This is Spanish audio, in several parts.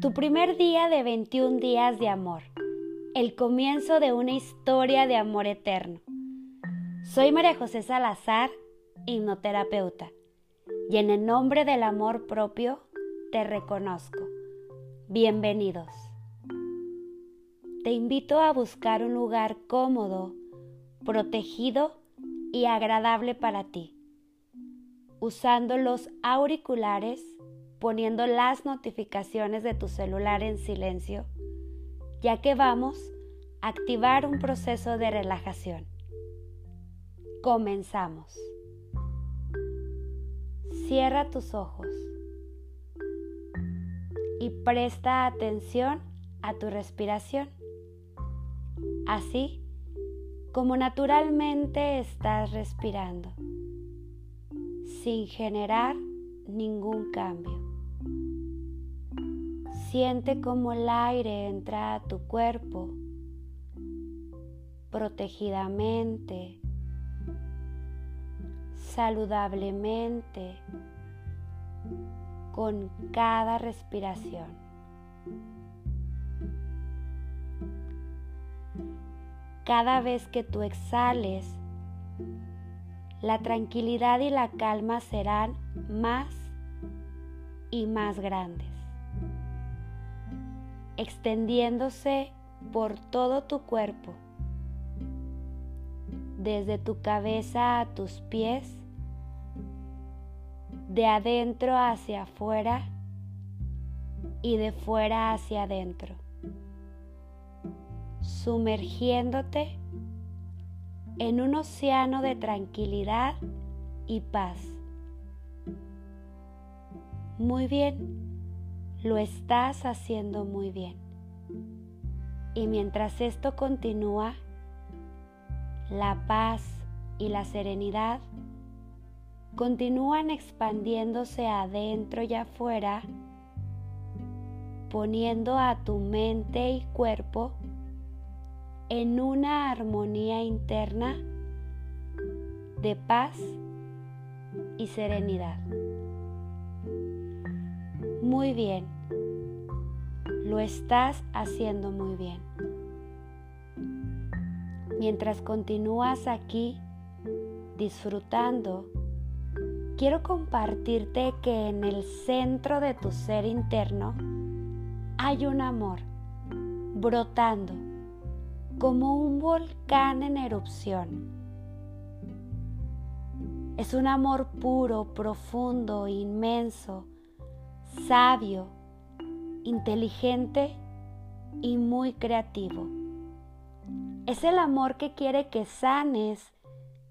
Tu primer día de 21 días de amor. El comienzo de una historia de amor eterno. Soy María José Salazar, hipnoterapeuta, y en el nombre del amor propio te reconozco. Bienvenidos. Te invito a buscar un lugar cómodo, protegido y agradable para ti, usando los auriculares poniendo las notificaciones de tu celular en silencio, ya que vamos a activar un proceso de relajación. Comenzamos. Cierra tus ojos y presta atención a tu respiración, así como naturalmente estás respirando, sin generar ningún cambio. Siente como el aire entra a tu cuerpo protegidamente, saludablemente, con cada respiración. Cada vez que tú exhales, la tranquilidad y la calma serán más y más grandes extendiéndose por todo tu cuerpo, desde tu cabeza a tus pies, de adentro hacia afuera y de fuera hacia adentro, sumergiéndote en un océano de tranquilidad y paz. Muy bien lo estás haciendo muy bien. Y mientras esto continúa, la paz y la serenidad continúan expandiéndose adentro y afuera, poniendo a tu mente y cuerpo en una armonía interna de paz y serenidad. Muy bien. Lo estás haciendo muy bien. Mientras continúas aquí disfrutando, quiero compartirte que en el centro de tu ser interno hay un amor brotando como un volcán en erupción. Es un amor puro, profundo, inmenso, sabio, inteligente y muy creativo. Es el amor que quiere que sanes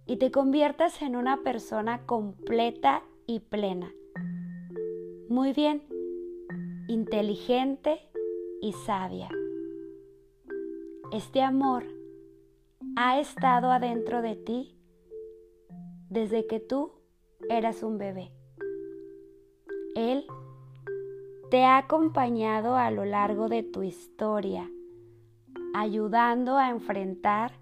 y te conviertas en una persona completa y plena. Muy bien, inteligente y sabia. Este amor ha estado adentro de ti desde que tú eras un bebé. Él te ha acompañado a lo largo de tu historia, ayudando a enfrentar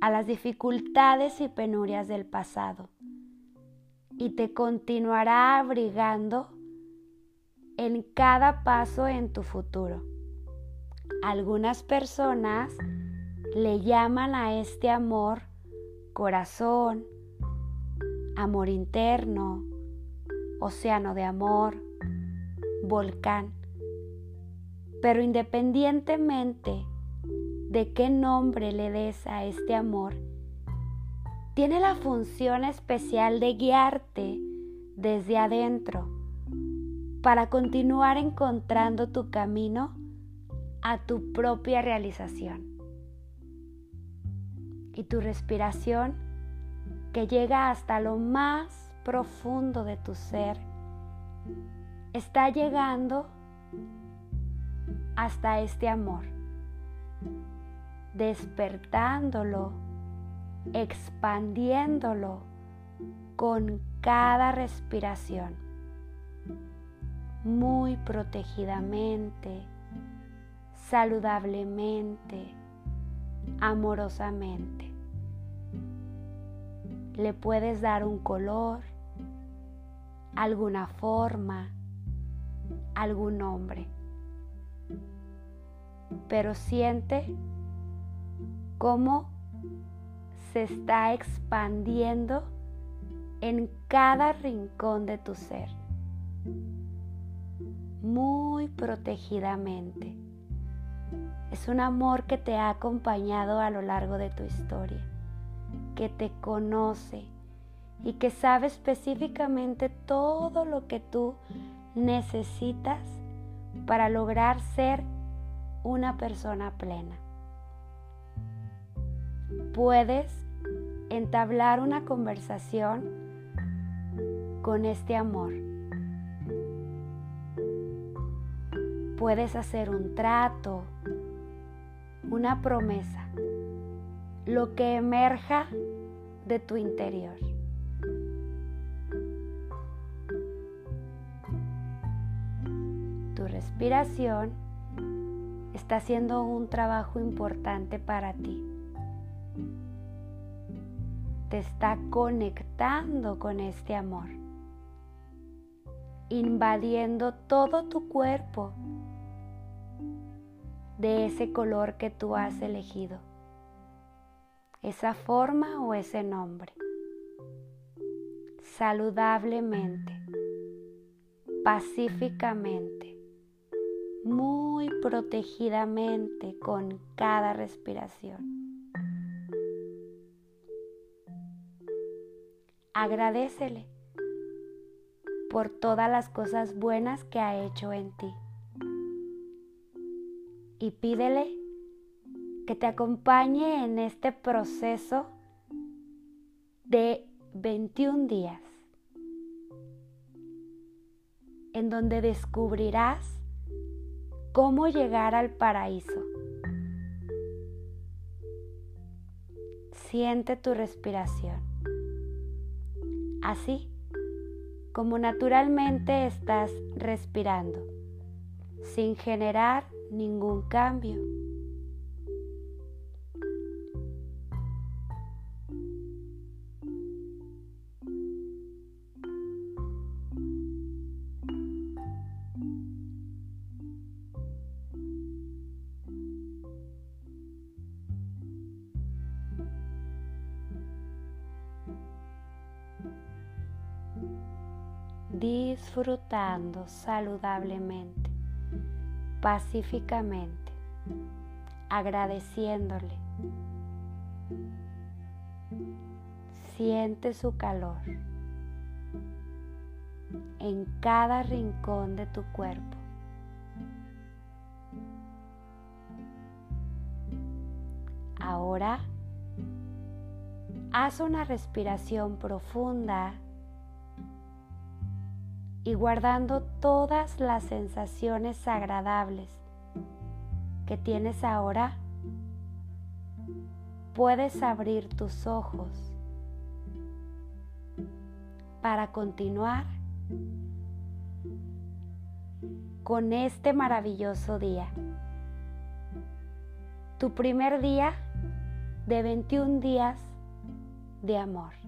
a las dificultades y penurias del pasado y te continuará abrigando en cada paso en tu futuro. Algunas personas le llaman a este amor corazón, amor interno, océano de amor, volcán. Pero independientemente de qué nombre le des a este amor, tiene la función especial de guiarte desde adentro para continuar encontrando tu camino a tu propia realización. Y tu respiración que llega hasta lo más profundo de tu ser está llegando hasta este amor, despertándolo, expandiéndolo con cada respiración, muy protegidamente, saludablemente, amorosamente. Le puedes dar un color, alguna forma, algún nombre. pero siente cómo se está expandiendo en cada rincón de tu ser, muy protegidamente. Es un amor que te ha acompañado a lo largo de tu historia, que te conoce y que sabe específicamente todo lo que tú necesitas para lograr ser una persona plena. Puedes entablar una conversación con este amor. Puedes hacer un trato, una promesa, lo que emerja de tu interior. Tu respiración está haciendo un trabajo importante para ti. Te está conectando con este amor, invadiendo todo tu cuerpo de ese color que tú has elegido, esa forma o ese nombre, saludablemente, pacíficamente, muy protegidamente con cada respiración. Agradecele por todas las cosas buenas que ha hecho en ti y pídele que te acompañe en este proceso de 21 días, en donde descubrirás cómo llegar al paraíso. Siente tu respiración. Así como naturalmente estás respirando, sin generar ningún cambio. Disfrutando saludablemente pacíficamente, agradeciéndole. Siente su calor en cada rincón de tu cuerpo. Ahora haz una respiración profunda y guardando todas las sensaciones agradables que tienes ahora, puedes abrir tus ojos para continuar con este maravilloso día. Tu primer día de 21 días de amor.